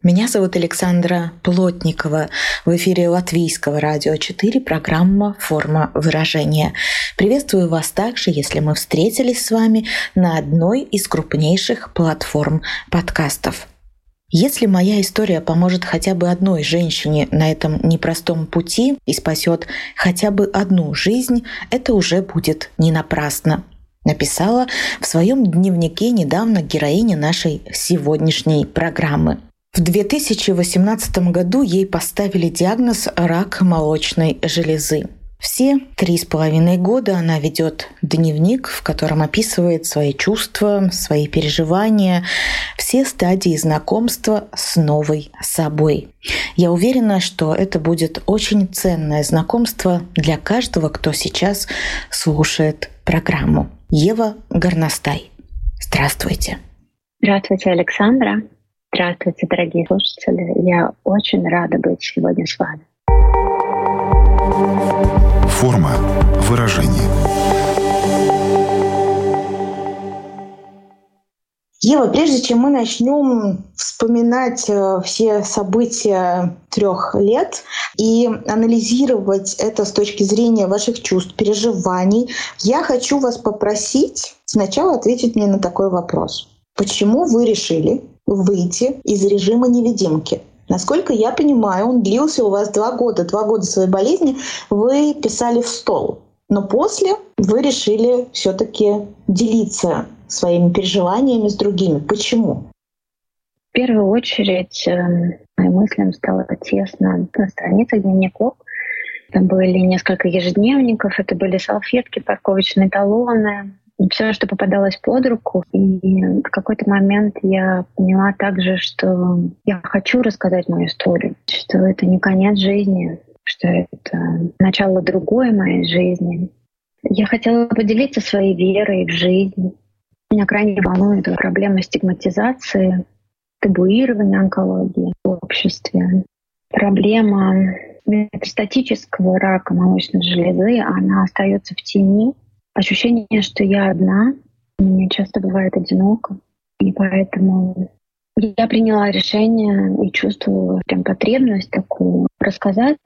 Меня зовут Александра Плотникова. В эфире Латвийского радио 4 программа «Форма выражения». Приветствую вас также, если мы встретились с вами на одной из крупнейших платформ подкастов. Если моя история поможет хотя бы одной женщине на этом непростом пути и спасет хотя бы одну жизнь, это уже будет не напрасно написала в своем дневнике недавно героиня нашей сегодняшней программы. В 2018 году ей поставили диагноз рак молочной железы. Все три с половиной года она ведет дневник, в котором описывает свои чувства, свои переживания, все стадии знакомства с новой собой. Я уверена, что это будет очень ценное знакомство для каждого, кто сейчас слушает программу. Ева Горностай. Здравствуйте. Здравствуйте, Александра. Здравствуйте, дорогие слушатели. Я очень рада быть сегодня с вами. Форма выражения. Ева, прежде чем мы начнем вспоминать э, все события трех лет и анализировать это с точки зрения ваших чувств, переживаний, я хочу вас попросить сначала ответить мне на такой вопрос. Почему вы решили выйти из режима невидимки. Насколько я понимаю, он длился у вас два года. Два года своей болезни вы писали в стол. Но после вы решили все-таки делиться своими переживаниями с другими. Почему? В первую очередь э, моим мыслям стало тесно на страницах дневников. Там были несколько ежедневников, это были салфетки, парковочные талоны, все, что попадалось под руку. И в какой-то момент я поняла также, что я хочу рассказать мою историю, что это не конец жизни, что это начало другой моей жизни. Я хотела поделиться своей верой в жизнь. Меня крайне волнует проблема стигматизации, табуирования онкологии в обществе. Проблема метастатического рака молочной железы, она остается в тени, ощущение, что я одна, мне часто бывает одиноко, и поэтому я приняла решение и чувствовала прям потребность такую рассказать.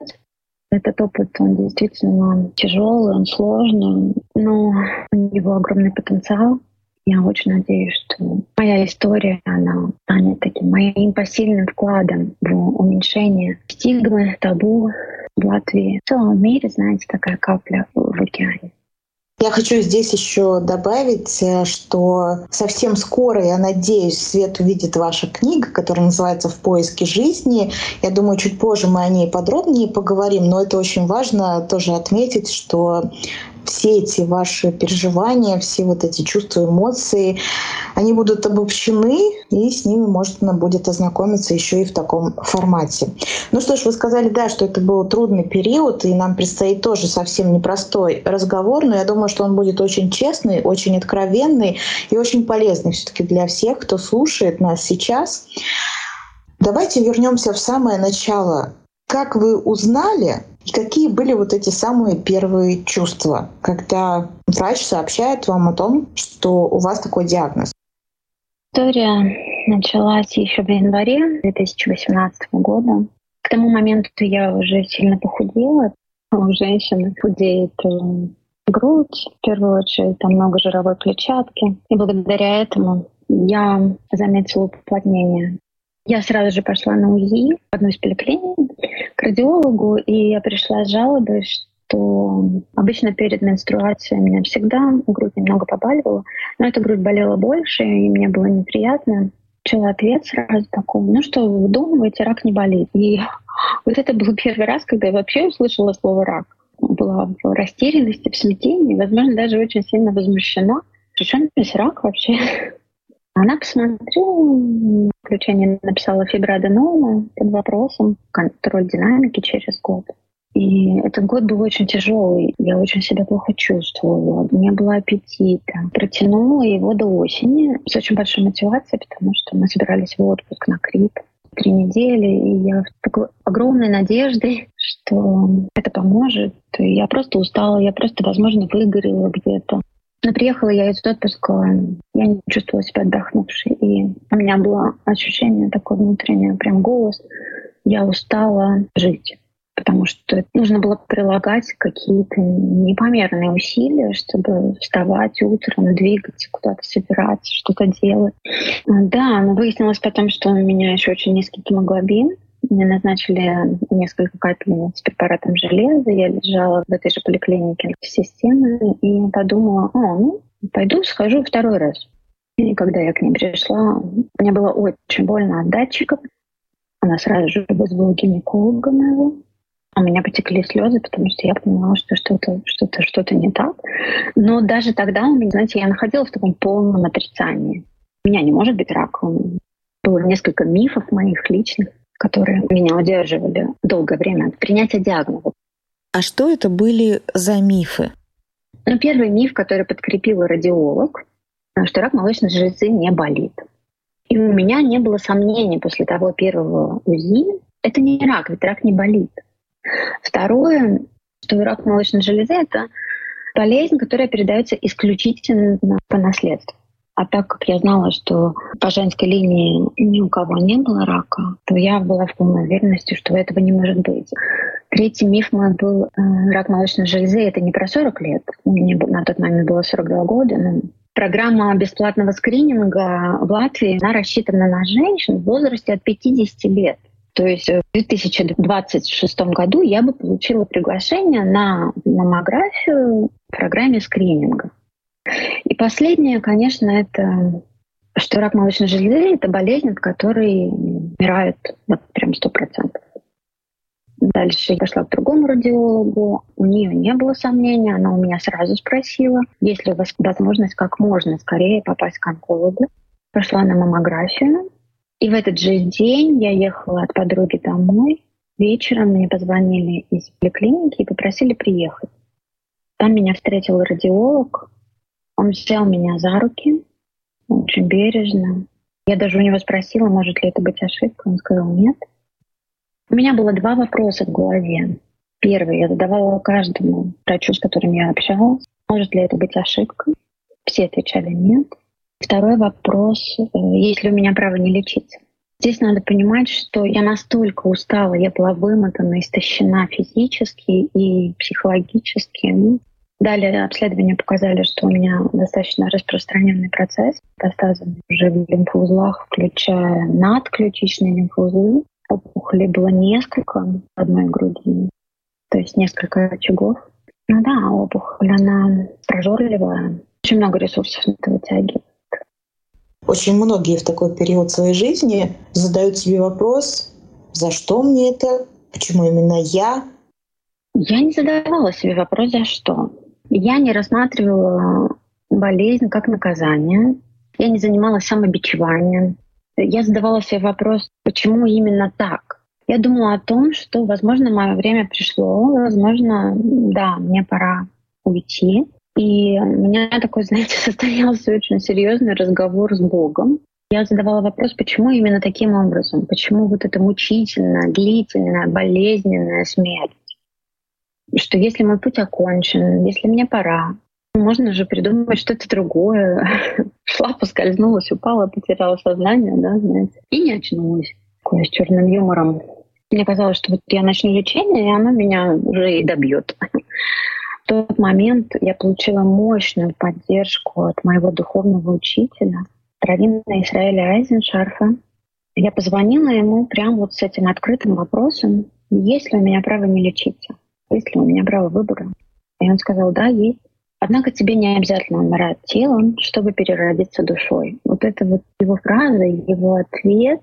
Этот опыт, он действительно тяжелый, он сложный, но у него огромный потенциал. Я очень надеюсь, что моя история, она станет таким моим посильным вкладом в уменьшение стигмы, табу в Латвии. В целом мире, знаете, такая капля в океане. Я хочу здесь еще добавить, э, что совсем скоро, я надеюсь, свет увидит ваша книга, которая называется «В поиске жизни». Я думаю, чуть позже мы о ней подробнее поговорим, но это очень важно тоже отметить, что все эти ваши переживания, все вот эти чувства, эмоции, они будут обобщены, и с ними можно будет ознакомиться еще и в таком формате. Ну что ж, вы сказали, да, что это был трудный период, и нам предстоит тоже совсем непростой разговор, но я думаю, что он будет очень честный, очень откровенный и очень полезный все-таки для всех, кто слушает нас сейчас. Давайте вернемся в самое начало. Как вы узнали, и какие были вот эти самые первые чувства, когда врач сообщает вам о том, что у вас такой диагноз? История началась еще в январе 2018 года. К тому моменту я уже сильно похудела. У женщины худеет э, грудь, в первую очередь, там много жировой клетчатки. И благодаря этому я заметила уплотнение я сразу же пошла на УЗИ в одну из поликлиник к радиологу, и я пришла с жалобой, что обычно перед менструацией у меня всегда грудь немного побаливала, но эта грудь болела больше, и мне было неприятно. Начала ответ сразу такой, ну что, вы выдумываете, рак не болит. И вот это был первый раз, когда я вообще услышала слово «рак». Была в растерянности, в смятении, возможно, даже очень сильно возмущена. Причем здесь рак вообще? Она посмотрела, заключение написала фиброаденома под вопросом контроль динамики через год. И этот год был очень тяжелый. Я очень себя плохо чувствовала. Не было аппетита. Протянула его до осени с очень большой мотивацией, потому что мы собирались в отпуск на Крит три недели, и я с такой огромной надеждой, что это поможет. И я просто устала, я просто, возможно, выгорела где-то. Но приехала я из отпуска, я не чувствовала себя отдохнувшей. И у меня было ощущение такое внутреннее, прям голос. Я устала жить потому что нужно было прилагать какие-то непомерные усилия, чтобы вставать утром, двигаться, куда-то собираться, что-то делать. Да, но выяснилось потом, что у меня еще очень низкий гемоглобин. Мне назначили несколько капельниц с препаратом железа. Я лежала в этой же поликлинике системы и подумала, о, ну, пойду схожу второй раз. И когда я к ней пришла, мне было очень больно от датчиков. Она сразу же вызвала гинеколога моего. У меня потекли слезы, потому что я понимала, что что-то что-то что-то не так. Но даже тогда знаете, я находилась в таком полном отрицании. У меня не может быть рака. Было несколько мифов моих личных, которые меня удерживали долгое время от принятия диагноза. А что это были за мифы? Ну, первый миф, который подкрепил радиолог, что рак молочной железы не болит. И у меня не было сомнений после того первого УЗИ, это не рак, ведь рак не болит. Второе, что рак молочной железы — это болезнь, которая передается исключительно по наследству. А так как я знала, что по женской линии ни у кого не было рака, то я была в полной уверенности, что этого не может быть. Третий миф мой был э, рак молочной железы. Это не про 40 лет. Мне на тот момент было 42 года. Но программа бесплатного скрининга в Латвии, она рассчитана на женщин в возрасте от 50 лет. То есть в 2026 году я бы получила приглашение на маммографию в программе скрининга. И последнее, конечно, это что рак молочной железы — это болезнь, от которой умирают вот прям сто процентов. Дальше я пошла к другому радиологу. У нее не было сомнений. Она у меня сразу спросила, есть ли у вас возможность как можно скорее попасть к онкологу. Пошла на маммографию. И в этот же день я ехала от подруги домой. Вечером мне позвонили из поликлиники и попросили приехать. Там меня встретил радиолог. Он взял меня за руки очень бережно. Я даже у него спросила, может ли это быть ошибка. Он сказал нет. У меня было два вопроса в голове. Первый я задавала каждому врачу, с которым я общалась. Может ли это быть ошибкой? Все отвечали нет. Второй вопрос, э, есть ли у меня право не лечиться? Здесь надо понимать, что я настолько устала, я была вымотана, истощена физически и психологически. Ну, далее обследования показали, что у меня достаточно распространенный процесс метастазы уже в лимфоузлах, включая надключичные лимфоузлы. Опухолей было несколько в одной груди, то есть несколько очагов. Ну да, опухоль, она прожорливая, очень много ресурсов на это вытягивает. Очень многие в такой период своей жизни задают себе вопрос, за что мне это, почему именно я. Я не задавала себе вопрос, за что. Я не рассматривала болезнь как наказание. Я не занималась самобичеванием. Я задавала себе вопрос, почему именно так. Я думала о том, что, возможно, мое время пришло, возможно, да, мне пора уйти. И у меня такой, знаете, состоялся очень серьезный разговор с Богом. Я задавала вопрос, почему именно таким образом? Почему вот эта мучительная, длительная, болезненная смерть? Что если мой путь окончен, если мне пора, можно же придумать что-то другое. Шла, поскользнулась, упала, потеряла сознание, да, знаете, и не очнулась. Такое с черным юмором. Мне казалось, что вот я начну лечение, и оно меня уже и добьет. В тот момент я получила мощную поддержку от моего духовного учителя, раввина Израиля Айзеншарфа. Я позвонила ему прямо вот с этим открытым вопросом, есть ли у меня право не лечиться, есть ли у меня право выбора. И он сказал, да, есть. Однако тебе не обязательно умирать телом, чтобы переродиться душой. Вот это вот его фраза, его ответ,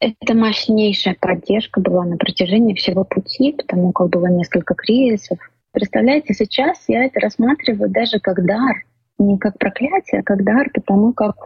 это мощнейшая поддержка была на протяжении всего пути, потому как было несколько кризисов, Представляете, сейчас я это рассматриваю даже как дар. Не как проклятие, а как дар, потому как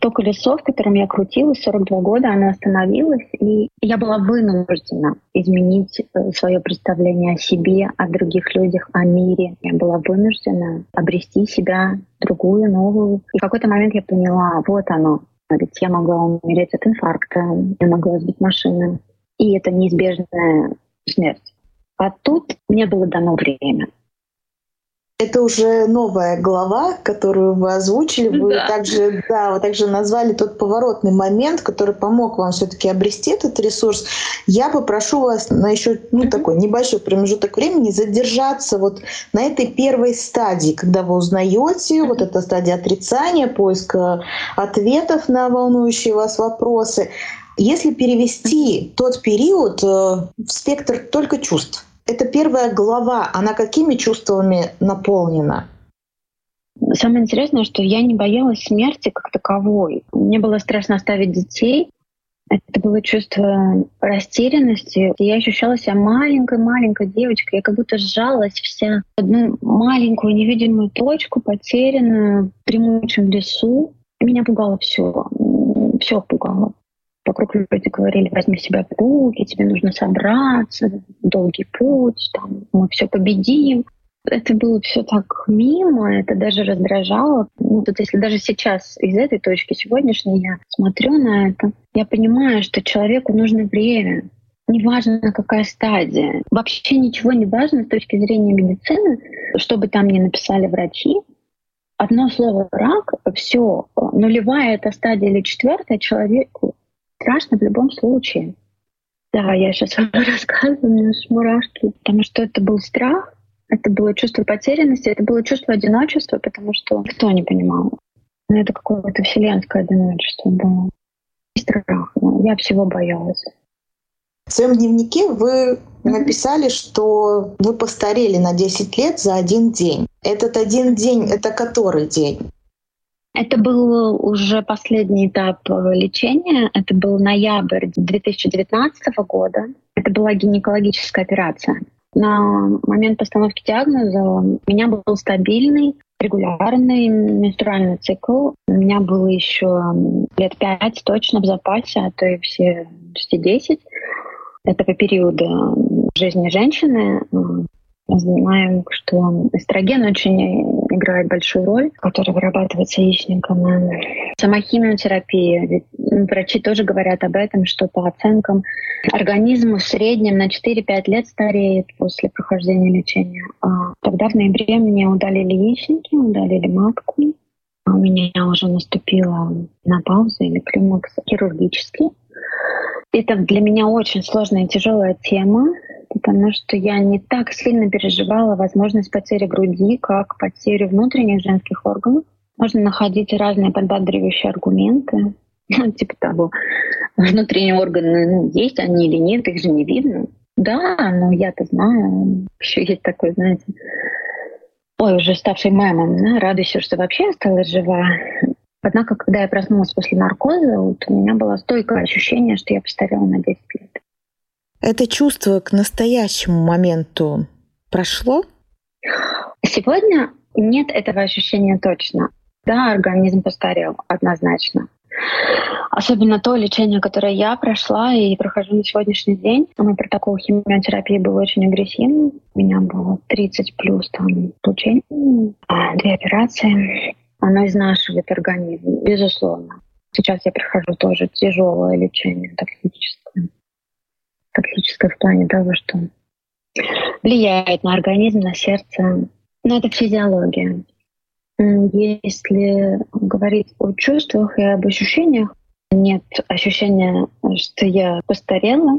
то колесо, в котором я крутилась 42 года, оно остановилось, и я была вынуждена изменить э, свое представление о себе, о других людях, о мире. Я была вынуждена обрести себя другую, новую. И в какой-то момент я поняла, вот оно, ведь я могла умереть от инфаркта, я могла сбить машину, и это неизбежная смерть. А тут мне было дано время. Это уже новая глава, которую вы озвучили. Вы да. также, да, вы также назвали тот поворотный момент, который помог вам все-таки обрести этот ресурс. Я попрошу вас на еще ну, такой небольшой промежуток времени задержаться вот на этой первой стадии, когда вы узнаете, вот эта стадия отрицания, поиска ответов на волнующие вас вопросы. Если перевести тот период э, в спектр только чувств, это первая глава, она какими чувствами наполнена? Самое интересное, что я не боялась смерти как таковой. Мне было страшно оставить детей. Это было чувство растерянности. Я ощущала себя маленькой-маленькой девочкой. Я как будто сжалась вся в одну маленькую невидимую точку, потерянную в дремучем лесу. Меня пугало все. Все пугало. Вокруг люди говорили, возьми себя в руки, тебе нужно собраться, долгий путь, там, мы все победим. Это было все так мимо, это даже раздражало. Ну, тут если даже сейчас из этой точки сегодняшней я смотрю на это, я понимаю, что человеку нужно время. Неважно, какая стадия. Вообще ничего не важно с точки зрения медицины, что бы там ни написали врачи. Одно слово рак, все, нулевая это стадия или четвертая, человеку страшно в любом случае. Да, я сейчас вам рассказываю, у меня мурашки, потому что это был страх, это было чувство потерянности, это было чувство одиночества, потому что никто не понимал. Но это какое-то вселенское одиночество было. И страх. Я всего боялась. В своем дневнике вы написали, что вы постарели на 10 лет за один день. Этот один день — это который день? Это был уже последний этап э, лечения. Это был ноябрь 2019 года. Это была гинекологическая операция. На момент постановки диагноза у меня был стабильный, регулярный менструальный цикл. У меня было еще лет пять точно в запасе, а то и все почти 10 этого периода жизни женщины. Знаем, что эстроген очень играет большую роль, которая вырабатывается яичником. Сама химиотерапия, ведь врачи тоже говорят об этом, что по оценкам организм в среднем на 4-5 лет стареет после прохождения лечения. А тогда в ноябре мне удалили яичники, удалили матку. А у меня уже наступила менопауза или климакс хирургический. Это для меня очень сложная и тяжелая тема, потому что я не так сильно переживала возможность потери груди, как потерю внутренних женских органов. Можно находить разные подбадривающие аргументы, ну, типа того, внутренние органы ну, есть они или нет, их же не видно. Да, но я-то знаю. Еще есть такой, знаете, ой, уже ставший мемом, да, радуйся, что вообще осталась жива. Однако, когда я проснулась после наркоза, вот у меня было стойкое ощущение, что я постарела на 10 лет. Это чувство к настоящему моменту прошло? Сегодня нет этого ощущения точно. Да, организм постарел однозначно. Особенно то лечение, которое я прошла и прохожу на сегодняшний день. Мой протокол химиотерапии был очень агрессивным. У меня было 30 плюс там лечений, а, две операции. Оно изнашивает организм, безусловно. Сейчас я прохожу тоже тяжелое лечение токсическое токсическое в плане того, что влияет на организм, на сердце. Но это физиология. Если говорить о чувствах и об ощущениях, нет ощущения, что я постарела.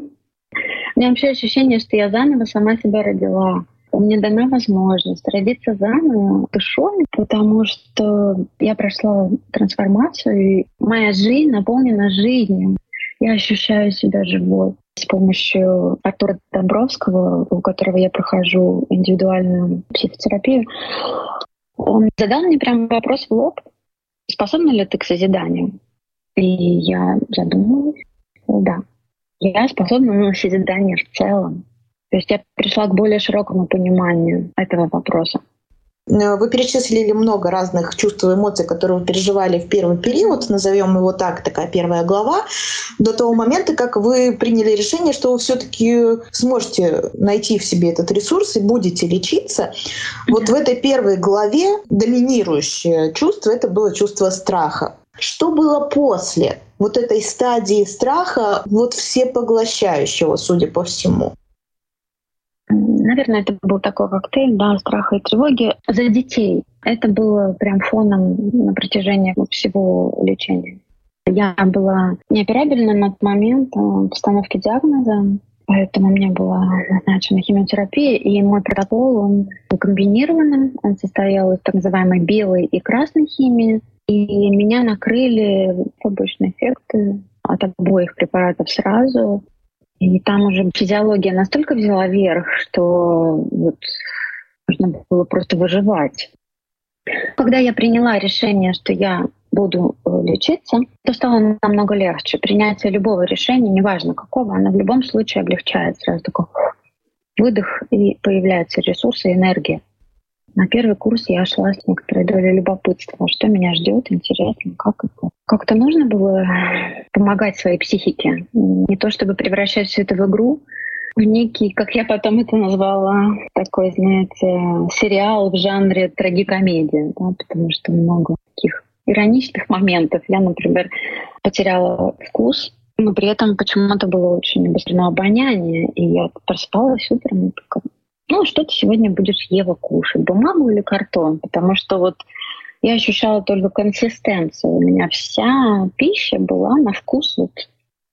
У меня вообще ощущение, что я заново сама себя родила. Мне дана возможность родиться заново душой, потому что я прошла трансформацию, и моя жизнь наполнена жизнью. Я ощущаю себя живой с помощью Артура Домбровского, у которого я прохожу индивидуальную психотерапию, он задал мне прям вопрос в лоб, способна ли ты к созиданию? И я задумалась, да, я способна на созидание в целом. То есть я пришла к более широкому пониманию этого вопроса. Э, вы перечислили много разных чувств и эмоций, которые вы переживали в первый период, назовем его так, такая первая глава, до того момента, как вы приняли решение, что вы все-таки сможете найти в себе этот ресурс и будете лечиться. Вот в этой первой главе доминирующее чувство это было чувство страха. Что было после вот этой стадии страха, вот всепоглощающего, судя по всему? Наверное, это был такой коктейль, да, страха и тревоги за детей. Это было прям фоном на протяжении всего лечения. Я была неоперабельна на тот момент э, постановки диагноза, поэтому меня была назначена химиотерапия, и мой протокол, он комбинированным, он состоял из так называемой белой и красной химии, и меня накрыли побочные эффекты от обоих препаратов сразу. И там уже физиология настолько взяла верх, что вот нужно было просто выживать. Когда я приняла решение, что я буду э, лечиться, то стало намного легче. Принятие любого решения, неважно какого, оно в любом случае облегчает. Сразу такой выдох, и появляются ресурсы энергия. На первый курс я шла с некоторой долей любопытства. Что меня ждет, интересно, как это. Как-то нужно было помогать своей психике. Не то чтобы превращать все это в игру, в некий, как я потом это назвала, такой, знаете, сериал в жанре трагикомедия, да, потому что много таких ироничных моментов. Я, например, потеряла вкус, но при этом почему-то было очень обострено обоняние, и я просыпалась утром и ну, что ты сегодня будешь, Ева, кушать, бумагу или картон? Потому что вот я ощущала только консистенцию. У меня вся пища была на вкус вот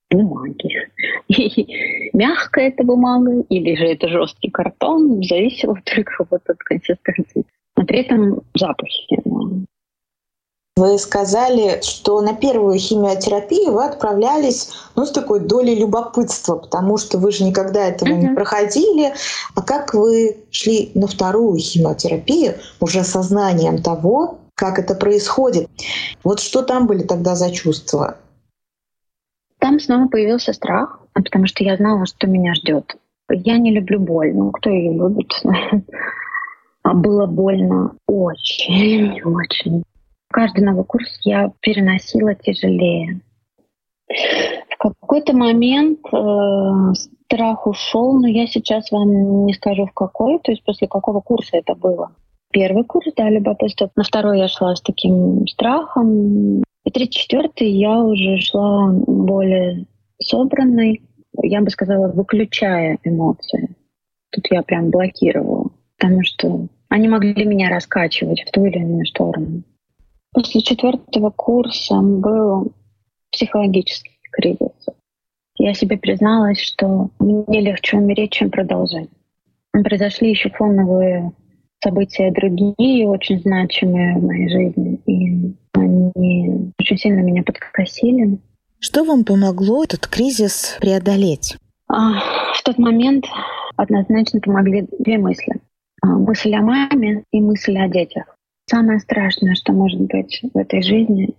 бумаги. И мягкая эта бумага или же это жесткий картон, зависело только вот от консистенции. Но при этом запахи. Вы сказали, что на первую химиотерапию вы отправлялись ну, с такой долей любопытства, потому что вы же никогда этого mm-hmm. не проходили. А как вы шли на вторую химиотерапию уже сознанием того, как это происходит? Вот что там были тогда за чувства? Там снова появился страх, потому что я знала, что меня ждет. Я не люблю боль. Ну, кто ее любит? А было больно очень, очень. Каждый новый курс я переносила тяжелее. В какой-то момент э, страх ушел, но я сейчас вам не скажу в какой, то есть после какого курса это было. Первый курс, да, любопытство. На второй я шла с таким страхом. И третий, четвертый я уже шла более собранной, я бы сказала, выключая эмоции. Тут я прям блокировала, потому что они могли меня раскачивать в ту или иную сторону. После четвертого курса был психологический кризис. Я себе призналась, что мне легче умереть, чем продолжать. Произошли еще фоновые события другие, очень значимые в моей жизни, и они очень сильно меня подкосили. Что вам помогло этот кризис преодолеть? А, в тот момент однозначно помогли две мысли. А, мысль о маме и мысль о детях. Самое страшное, что может быть в этой жизни,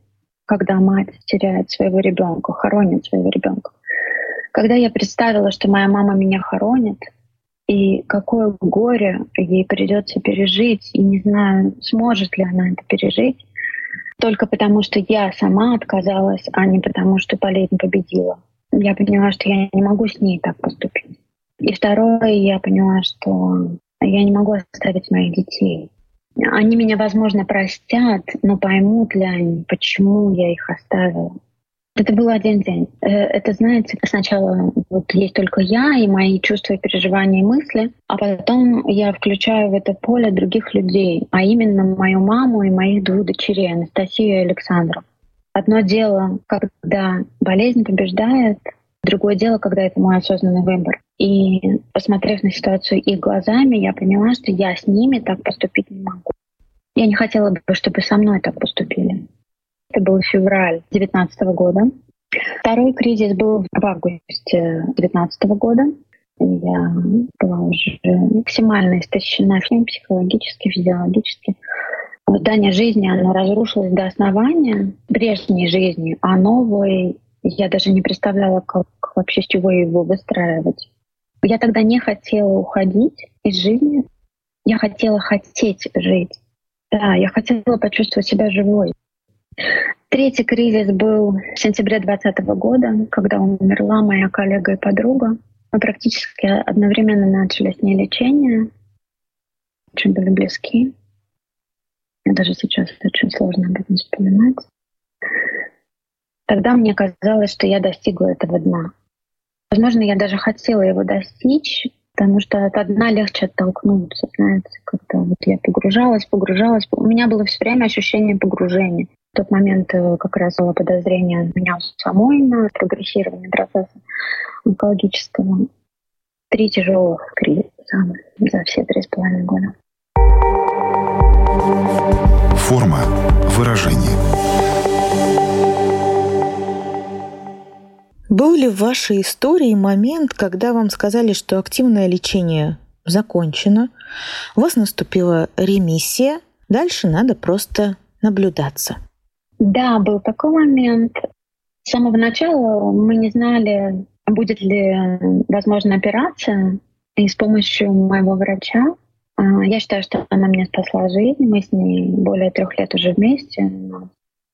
когда мать теряет своего ребенка, хоронит своего ребенка. Когда я представила, что моя мама меня хоронит, и какое горе ей придется пережить, и не знаю, сможет ли она это пережить, только потому что я сама отказалась, а не потому что болезнь победила. Я поняла, что я не могу с ней так поступить. И второе, я поняла, что я не могу оставить моих детей. Они меня, возможно, простят, но поймут ли они, почему я их оставила. Это был один день. Э, это, знаете, сначала вот есть только я и мои чувства, переживания и мысли, а потом я включаю в это поле других людей, а именно мою маму и моих двух дочерей, Анастасию и Александру. Одно дело, когда болезнь побеждает, другое дело, когда это мой осознанный выбор. И посмотрев на ситуацию их глазами, я поняла, что я с ними так поступить не могу. Я не хотела бы, чтобы со мной так поступили. Это был февраль 2019 года. Второй кризис был в августе 2019 года. Я была уже максимально истощена психологически, физиологически. Здание жизни, оно разрушилось до основания прежней жизни, а новой я даже не представляла, как вообще с чего его выстраивать. Я тогда не хотела уходить из жизни. Я хотела хотеть жить. Да, я хотела почувствовать себя живой. Третий кризис был в сентябре 2020 года, когда умерла моя коллега и подруга. Мы практически одновременно начали с ней лечение. Очень были близки. Мне даже сейчас очень сложно об этом вспоминать. Тогда мне казалось, что я достигла этого дна. Возможно, я даже хотела его достичь, потому что от дна легче оттолкнуться, знаете, когда вот я погружалась, погружалась. У меня было все время ощущение погружения. В тот момент э, как раз было подозрение меня самой на прогрессирование процесса онкологического. Три тяжелых кризиса за все три с половиной года. Форма выражения. Был ли в вашей истории момент, когда вам сказали, что активное лечение закончено, у вас наступила ремиссия, дальше надо просто наблюдаться? Да, был такой момент. С самого начала мы не знали, будет ли возможна операция. И с помощью моего врача, а, я считаю, что она мне спасла жизнь. Мы с ней более трех лет уже вместе.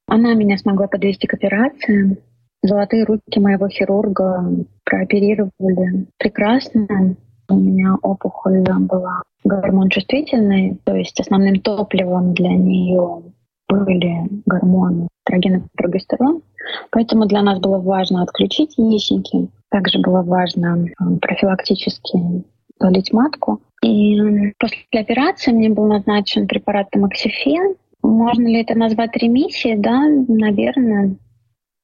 Она меня смогла подвести к операции. Золотые руки моего хирурга прооперировали прекрасно. У меня опухоль была гормон чувствительный, то есть основным топливом для нее были гормоны эстроген и прогестерон. Поэтому для нас было важно отключить яичники. Также было важно э, профилактически удалить матку. И после операции мне был назначен препарат тамоксифен. Можно ли это назвать ремиссией? Да, наверное.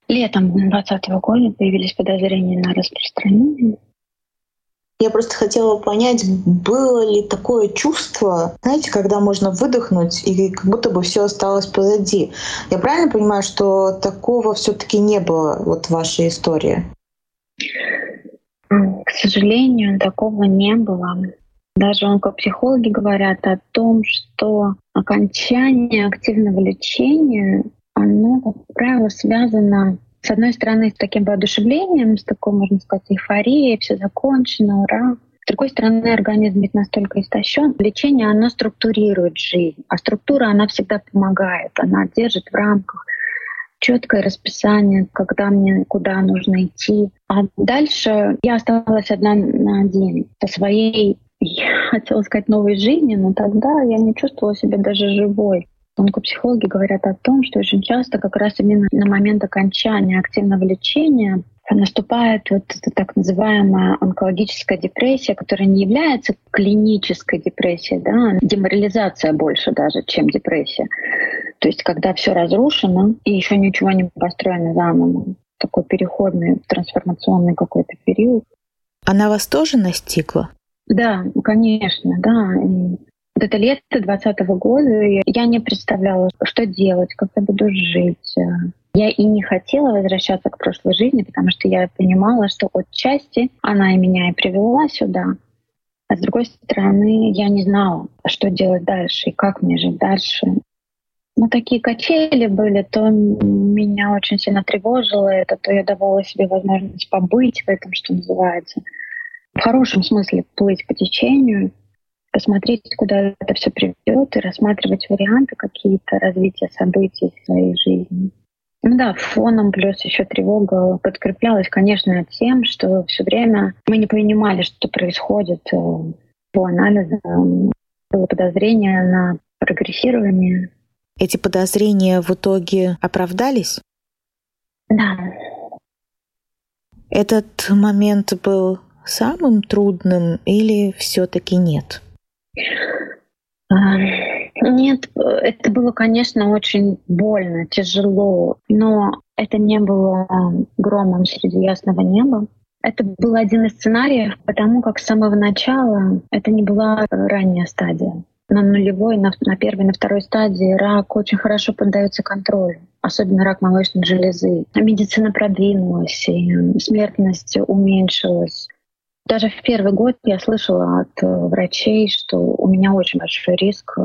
Летом 2020 года появились подозрения на распространение. Я просто хотела понять, было ли такое чувство, знаете, когда можно выдохнуть и как будто бы все осталось позади. Я правильно понимаю, что такого все-таки не было вот в вашей истории? К сожалению, такого не было. Даже онкопсихологи говорят о том, что окончание активного лечения, оно, как правило, связано с одной стороны, с таким воодушевлением, с такой, можно сказать, эйфорией, все закончено, ура. С другой стороны, организм ведь настолько истощен. Лечение, оно структурирует жизнь, а структура, она всегда помогает, она держит в рамках четкое расписание, когда мне куда нужно идти. А дальше я оставалась одна на один со своей, я хотела сказать, новой жизнью, но тогда я не чувствовала себя даже живой. Онкопсихологи говорят о том, что очень часто как раз именно на момент окончания активного лечения наступает вот эта так называемая онкологическая депрессия, которая не является клинической депрессией, да, деморализация больше даже, чем депрессия. То есть когда все разрушено и еще ничего не построено заново. Такой переходный, трансформационный какой-то период. Она вас тоже настигла? Да, конечно, да. И вот это лето 2020 года я не представляла, что делать, как я буду жить. Я и не хотела возвращаться к прошлой жизни, потому что я понимала, что отчасти она и меня и привела сюда. А с другой стороны, я не знала, что делать дальше и как мне жить дальше. Ну, такие качели были, то меня очень сильно тревожило это, то я давала себе возможность побыть в этом, что называется. В хорошем смысле плыть по течению — посмотреть, куда это все приведет, и рассматривать варианты какие-то развития событий в своей жизни. Ну да, фоном плюс еще тревога подкреплялась, конечно, тем, что все время мы не понимали, что происходит э, по анализам. Было подозрение на прогрессирование. Эти подозрения в итоге оправдались? Да. Этот момент был самым трудным или все-таки нет? А, нет, это было, конечно, очень больно, тяжело, но это не было громом среди ясного неба. Это был один из сценариев, потому как с самого начала это не была ранняя стадия. На нулевой, на, на первой, на второй стадии рак очень хорошо поддается контролю, особенно рак молочной железы. Медицина продвинулась, и смертность уменьшилась. Даже в первый год я слышала от э, врачей, что у меня очень большой риск э,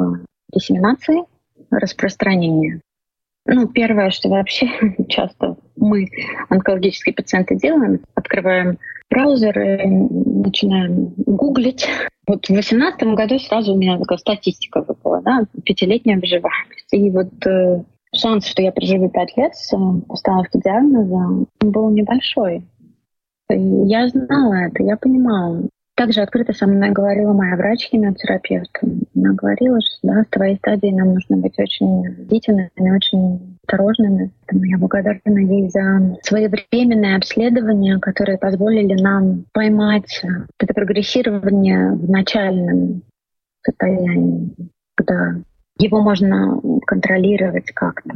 диссеминации, распространения. Ну, первое, что вообще часто мы, онкологические пациенты, делаем, открываем браузер, начинаем гуглить. Вот в 2018 году сразу у меня такая статистика выпала, да, пятилетняя выживаемость. И вот э, шанс, что я проживу пять лет с постановки диагноза, был небольшой. Я знала это, я понимала. Также открыто со мной говорила моя врач-химиотерапевт. Она говорила, что да, с твоей стадии нам нужно быть очень бдительными, очень осторожными. Поэтому я благодарна ей за своевременное обследование, которые позволили нам поймать это прогрессирование в начальном состоянии, когда его можно контролировать как-то.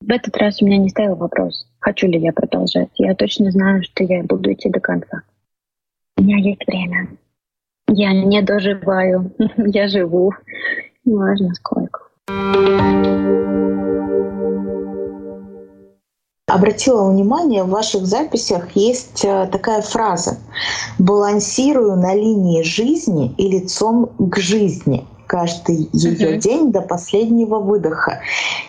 В этот раз у меня не стоял вопрос, хочу ли я продолжать. Я точно знаю, что я буду идти до конца. У меня есть время. Я не доживаю, я живу. Неважно сколько. Обратила внимание, в ваших записях есть э, такая фраза «балансирую на линии жизни и лицом к жизни» каждый ее uh-huh. день до последнего выдоха.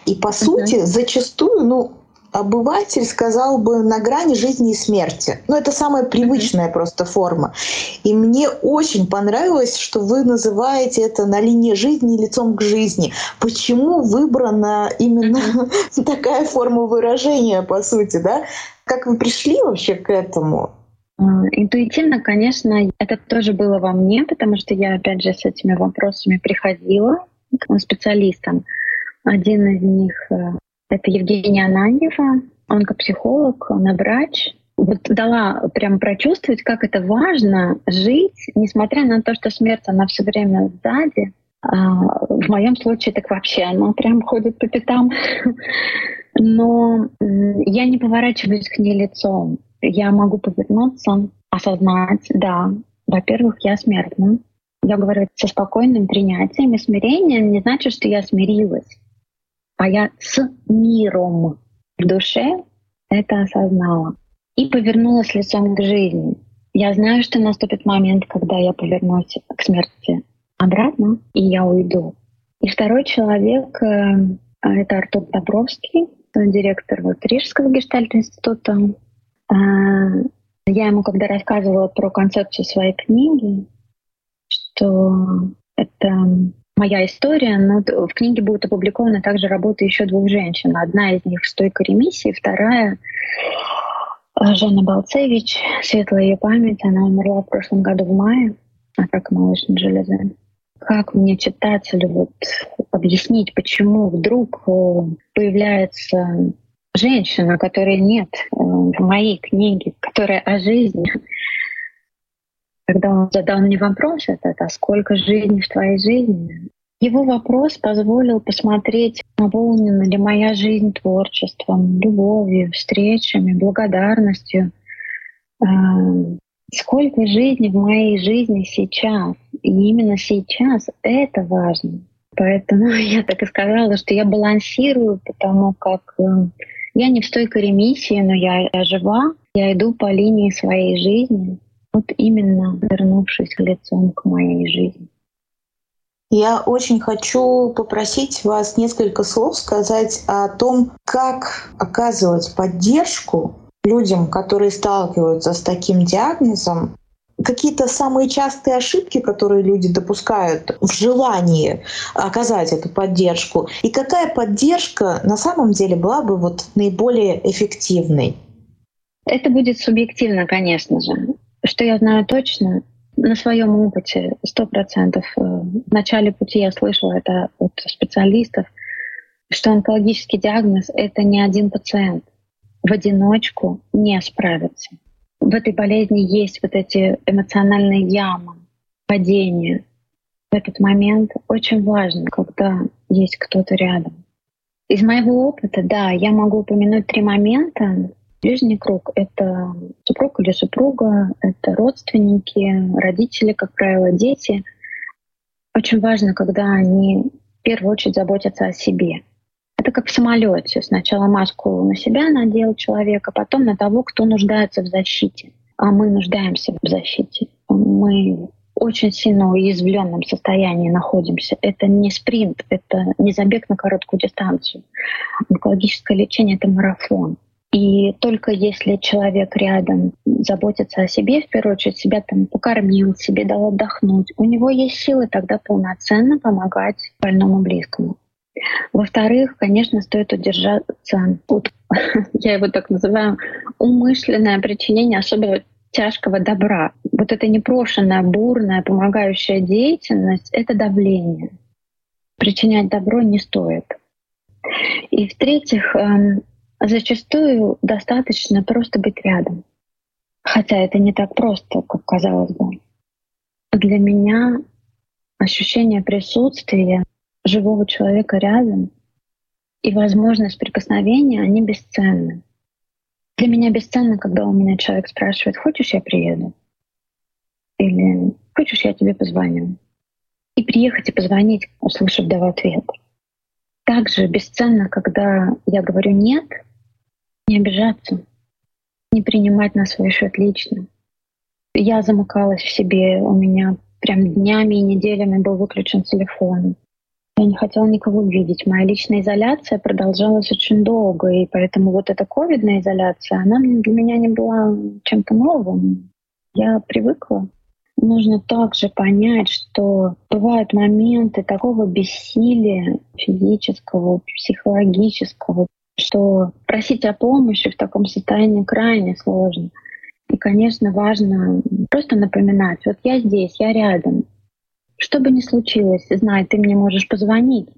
И по uh-huh. сути, зачастую, ну, обыватель сказал бы на грани жизни и смерти. Ну, это самая привычная просто форма. И мне очень понравилось, что вы называете это на линии жизни лицом к жизни. Почему выбрана именно такая форма выражения, по сути, да? Как вы пришли вообще к этому? А, интуитивно, конечно, это тоже было во мне, потому что я, опять же, с этими вопросами приходила к специалистам. Один из них э, это Евгения Ананьева, онкопсихолог, она врач. Вот дала прям прочувствовать, как это важно жить, несмотря на то, что смерть, она все время сзади. А в моем случае так вообще она прям ходит по пятам. Но я не поворачиваюсь к ней лицом. Я могу повернуться, осознать, да, во-первых, я смертна. Я говорю со спокойным принятием и смирением не значит, что я смирилась а я с миром в душе это осознала и повернулась лицом к жизни. Я знаю, что наступит момент, когда я повернусь к смерти обратно, и я уйду. И второй человек э, — это Артур Добровский, директор вот Рижского гештальт-института. Э, я ему когда рассказывала про концепцию своей книги, что это моя история, но в книге будет опубликована также работа еще двух женщин. Одна из них в стойкой ремиссии, вторая э, Жанна Балцевич, светлая ее память, она умерла в прошлом году в мае от рака молочной железы. Как мне читателю вот объяснить, почему вдруг э, появляется женщина, которой нет э, в моей книге, которая о жизни, когда он задал мне вопрос этот, а сколько жизни в твоей жизни, его вопрос позволил посмотреть, наполнена ли моя жизнь творчеством, любовью, встречами, благодарностью. А, сколько жизни в моей жизни сейчас. И именно сейчас это важно. Поэтому я так и сказала, что я балансирую, потому как э, я не в стойкой ремиссии, но я, я жива, я иду по линии своей жизни вот именно вернувшись лицом к моей жизни. Я очень хочу попросить вас несколько слов сказать о том, как оказывать поддержку людям, которые сталкиваются с таким диагнозом, какие-то самые частые ошибки, которые люди допускают в желании оказать эту поддержку, и какая поддержка на самом деле была бы вот наиболее эффективной? Это будет субъективно, конечно же. Что я знаю точно, на своем опыте сто процентов. Э, в начале пути я слышала это от специалистов, что онкологический диагноз — это не один пациент. В одиночку не справится. В этой болезни есть вот эти эмоциональные ямы, падения. В этот момент очень важно, когда есть кто-то рядом. Из моего опыта, да, я могу упомянуть три момента, Ближний круг — это супруг или супруга, это родственники, родители, как правило, дети. Очень важно, когда они в первую очередь заботятся о себе. Это как в самолете. Сначала маску на себя надел человек, а потом на того, кто нуждается в защите. А мы нуждаемся в защите. Мы очень сильно уязвленном состоянии находимся. Это не спринт, это не забег на короткую дистанцию. Онкологическое лечение — это марафон. И только если человек рядом заботится о себе, в первую очередь себя там покормил, себе дал отдохнуть, у него есть силы тогда полноценно помогать больному близкому. Во-вторых, конечно, стоит удержаться от, я его так называю, умышленное причинение особого тяжкого добра. Вот эта непрошенная, бурная, помогающая деятельность — это давление. Причинять добро не стоит. И в-третьих, эм, зачастую достаточно просто быть рядом. Хотя это не так просто, как казалось бы. Для меня ощущение присутствия живого человека рядом и возможность прикосновения, они бесценны. Для меня бесценно, когда у меня человек спрашивает, хочешь я приеду? Или хочешь я тебе позвоню? И приехать и позвонить, услышав в ответ. Также бесценно, когда я говорю нет, не обижаться, не принимать на свой счет лично. Я замыкалась в себе, у меня прям днями и неделями был выключен телефон. Я не хотела никого видеть. Моя личная изоляция продолжалась очень долго, и поэтому вот эта ковидная изоляция, она для меня не была чем-то новым. Я привыкла. Нужно также понять, что бывают моменты такого бессилия физического, психологического, что просить о помощи в таком состоянии крайне сложно. И, конечно, важно просто напоминать, вот я здесь, я рядом. Что бы ни случилось, знай, ты мне можешь позвонить.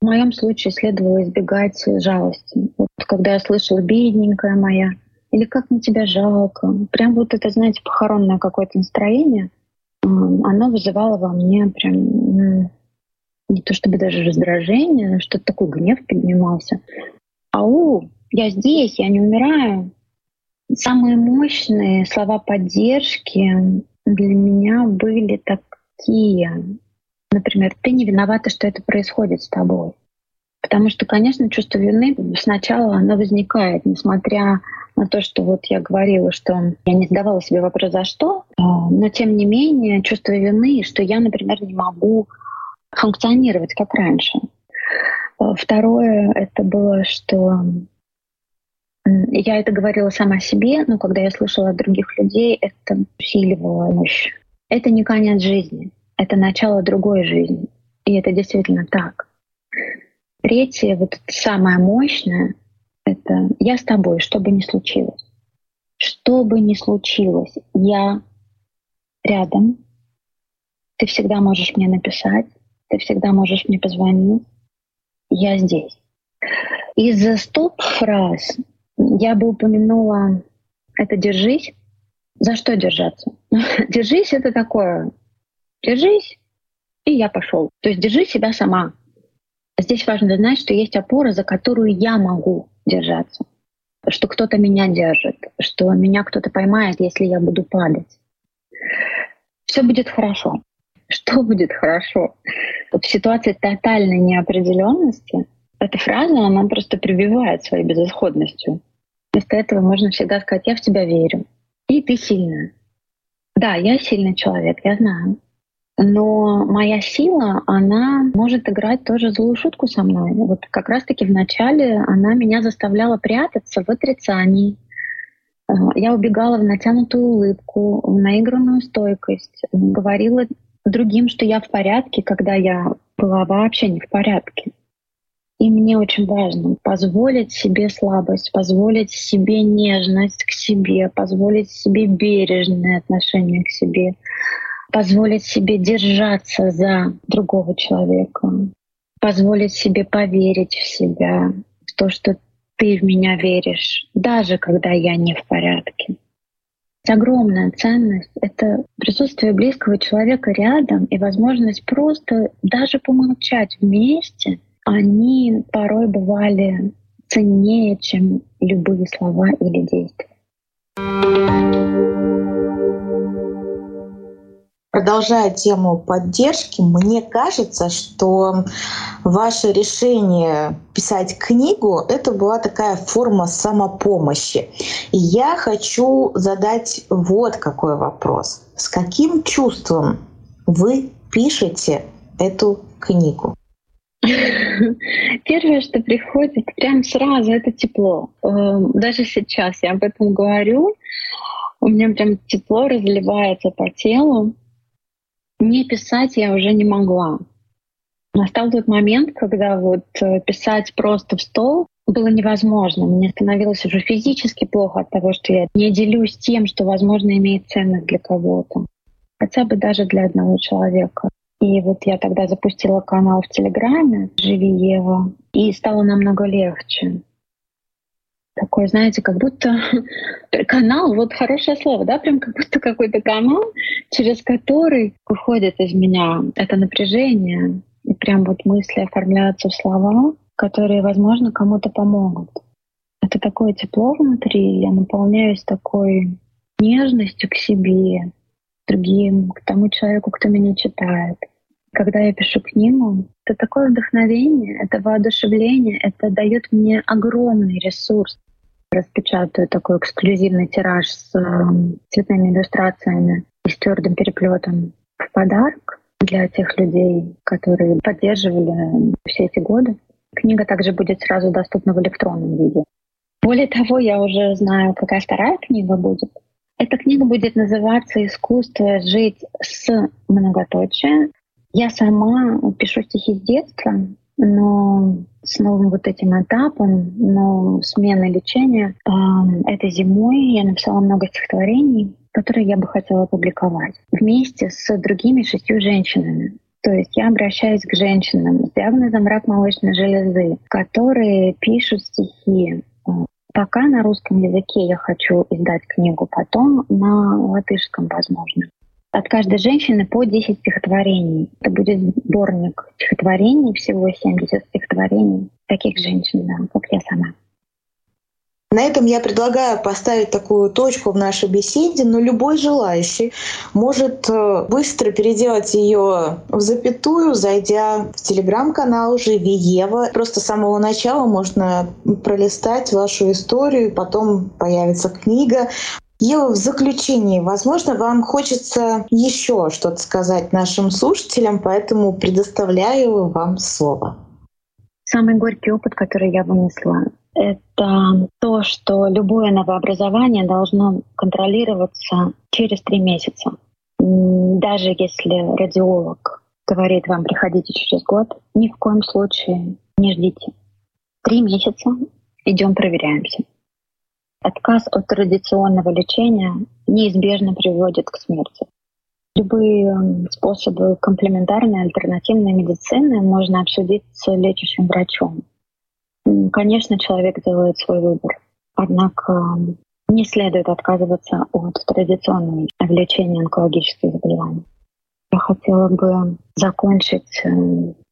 В моем случае следовало избегать жалости. Вот когда я слышала «бедненькая моя», или «как мне тебя жалко», прям вот это, знаете, похоронное какое-то настроение, оно вызывало во мне прям не то чтобы даже раздражение, что-то такой гнев поднимался. Ау, я здесь, я не умираю. Самые мощные слова поддержки для меня были такие. Например, ты не виновата, что это происходит с тобой. Потому что, конечно, чувство вины сначала оно возникает, несмотря на то, что вот я говорила, что я не задавала себе вопрос «за что?», а, но тем не менее чувство вины, что я, например, не могу функционировать как раньше. Второе, это было, что я это говорила сама себе, но когда я слышала от других людей, это усиливало мощь. Это не конец жизни, это начало другой жизни. И это действительно так. Третье, вот самое мощное, это я с тобой, что бы ни случилось. Что бы ни случилось, я рядом. Ты всегда можешь мне написать, ты всегда можешь мне позвонить, я здесь. Из стоп-фраз я бы упомянула это «держись». За что держаться? держись — это такое «держись», и я пошел. То есть держи себя сама. Здесь важно знать, что есть опора, за которую я могу держаться, что кто-то меня держит, что меня кто-то поймает, если я буду падать. Все будет хорошо что будет хорошо. В ситуации тотальной неопределенности эта фраза, она просто прибивает своей безысходностью. Вместо этого можно всегда сказать, я в тебя верю. И ты сильная. Да, я сильный человек, я знаю. Но моя сила, она может играть тоже злую шутку со мной. Вот как раз-таки в начале она меня заставляла прятаться в отрицании. Я убегала в натянутую улыбку, в наигранную стойкость, говорила другим, что я в порядке, когда я была вообще не в порядке. И мне очень важно позволить себе слабость, позволить себе нежность к себе, позволить себе бережное отношение к себе, позволить себе держаться за другого человека, позволить себе поверить в себя, в то, что ты в меня веришь, даже когда я не в порядке. Огромная ценность — это присутствие близкого человека рядом и возможность просто даже помолчать вместе. Они порой бывали ценнее, чем любые слова или действия. Продолжая тему поддержки, мне кажется, что ваше решение писать книгу — это была такая форма самопомощи. И я хочу задать вот какой вопрос. С каким чувством вы пишете эту книгу? Первое, что приходит прям сразу, это тепло. Эм, даже сейчас я об этом говорю, у меня прям тепло разливается по телу. Не писать я уже не могла. Настал тот момент, когда вот э, писать просто в стол было невозможно. Мне становилось уже физически плохо от того, что я не делюсь тем, что, возможно, имеет ценность для кого-то. Хотя бы даже для одного человека. И вот я тогда запустила канал в Телеграме «Живи Ева», и стало намного легче. Такой, знаете, как будто канал, вот хорошее слово, да, прям как будто какой-то канал, через который уходит из меня это напряжение, и прям вот мысли оформляются в слова, которые, возможно, кому-то помогут. Это такое тепло внутри, я наполняюсь такой нежностью к себе, другим, к тому человеку, кто меня читает. Когда я пишу книгу, это такое вдохновение, это воодушевление, это дает мне огромный ресурс. Распечатаю такой эксклюзивный тираж с э, цветными иллюстрациями и с твердым переплетом в подарок для тех людей, которые поддерживали все эти годы. Книга также будет сразу доступна в электронном виде. Более того, я уже знаю, какая вторая книга будет. Эта книга будет называться «Искусство жить с многоточием я сама пишу стихи с детства, но с новым вот этим этапом, но смены лечения, э, этой зимой я написала много стихотворений, которые я бы хотела опубликовать вместе с другими шестью женщинами. То есть я обращаюсь к женщинам с диагнозом рак молочной железы, которые пишут стихи. Пока на русском языке я хочу издать книгу, потом на латышском, возможно от каждой женщины по 10 стихотворений. Это будет сборник стихотворений, всего 70 стихотворений таких женщин, да, как я сама. На этом я предлагаю поставить такую точку в нашей беседе, но любой желающий может э, быстро переделать ее в запятую, зайдя в телеграм-канал «Живи Ева». Просто с самого начала можно пролистать вашу историю, потом появится книга, Ева, в заключении, возможно, вам хочется еще что-то сказать нашим слушателям, поэтому предоставляю вам слово. Самый горький опыт, который я вынесла, это то, что любое новообразование должно контролироваться через три месяца. Даже если радиолог говорит вам, приходите через год, ни в коем случае не ждите. Три месяца идем проверяемся. Отказ от традиционного лечения неизбежно приводит к смерти. Любые способы комплементарной альтернативной медицины можно обсудить с лечащим врачом. Конечно, человек делает свой выбор, однако не следует отказываться от традиционного лечения онкологических заболеваний. Я хотела бы закончить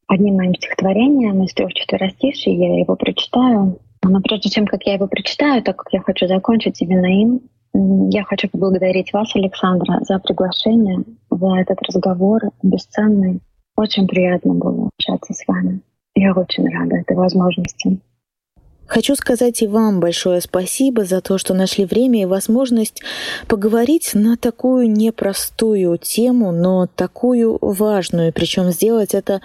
одним моим стихотворением из трех четверостишей. Я его прочитаю. Но прежде чем как я его прочитаю, так как я хочу закончить именно им, я хочу поблагодарить вас, Александра, за приглашение, за этот разговор бесценный. Очень приятно было общаться с вами. Я очень рада этой возможности. Хочу сказать и вам большое спасибо за то, что нашли время и возможность поговорить на такую непростую тему, но такую важную. Причем сделать это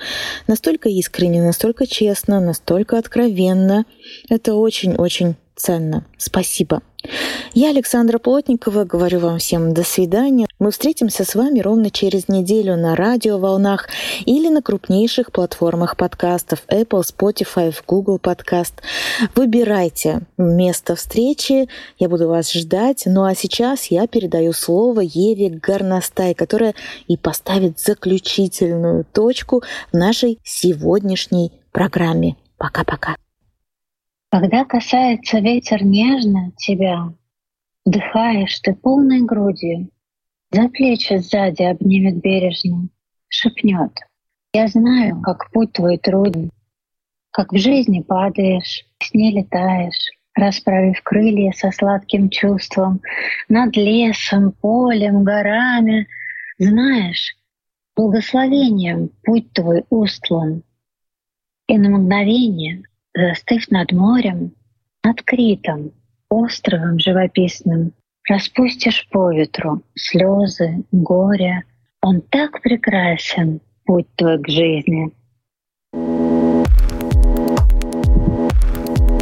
настолько искренне, настолько честно, настолько откровенно. Это очень-очень ценно. Спасибо. Я, Александра Плотникова, говорю вам всем до свидания. Мы встретимся с вами ровно через неделю на радиоволнах или на крупнейших платформах подкастов Apple, Spotify, Google Podcast. Выбирайте место встречи, я буду вас ждать. Ну а сейчас я передаю слово Еве Горностай, которая и поставит заключительную точку в нашей сегодняшней программе. Пока-пока. Когда касается ветер нежно тебя, Дыхаешь ты полной грудью, За плечи сзади обнимет бережно, Шепнет, я знаю, как путь твой труден, Как в жизни падаешь, с ней летаешь, Расправив крылья со сладким чувством Над лесом, полем, горами, Знаешь, благословением путь твой устлан, И на мгновение — застыв над морем, над Критом, островом живописным, распустишь по ветру слезы, горе. Он так прекрасен, путь твой к жизни.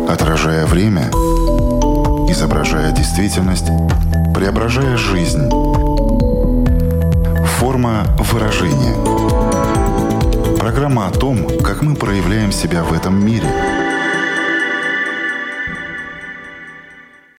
отражая время, изображая действительность, преображая жизнь. Форма выражения. Программа о том, как мы проявляем себя в этом мире –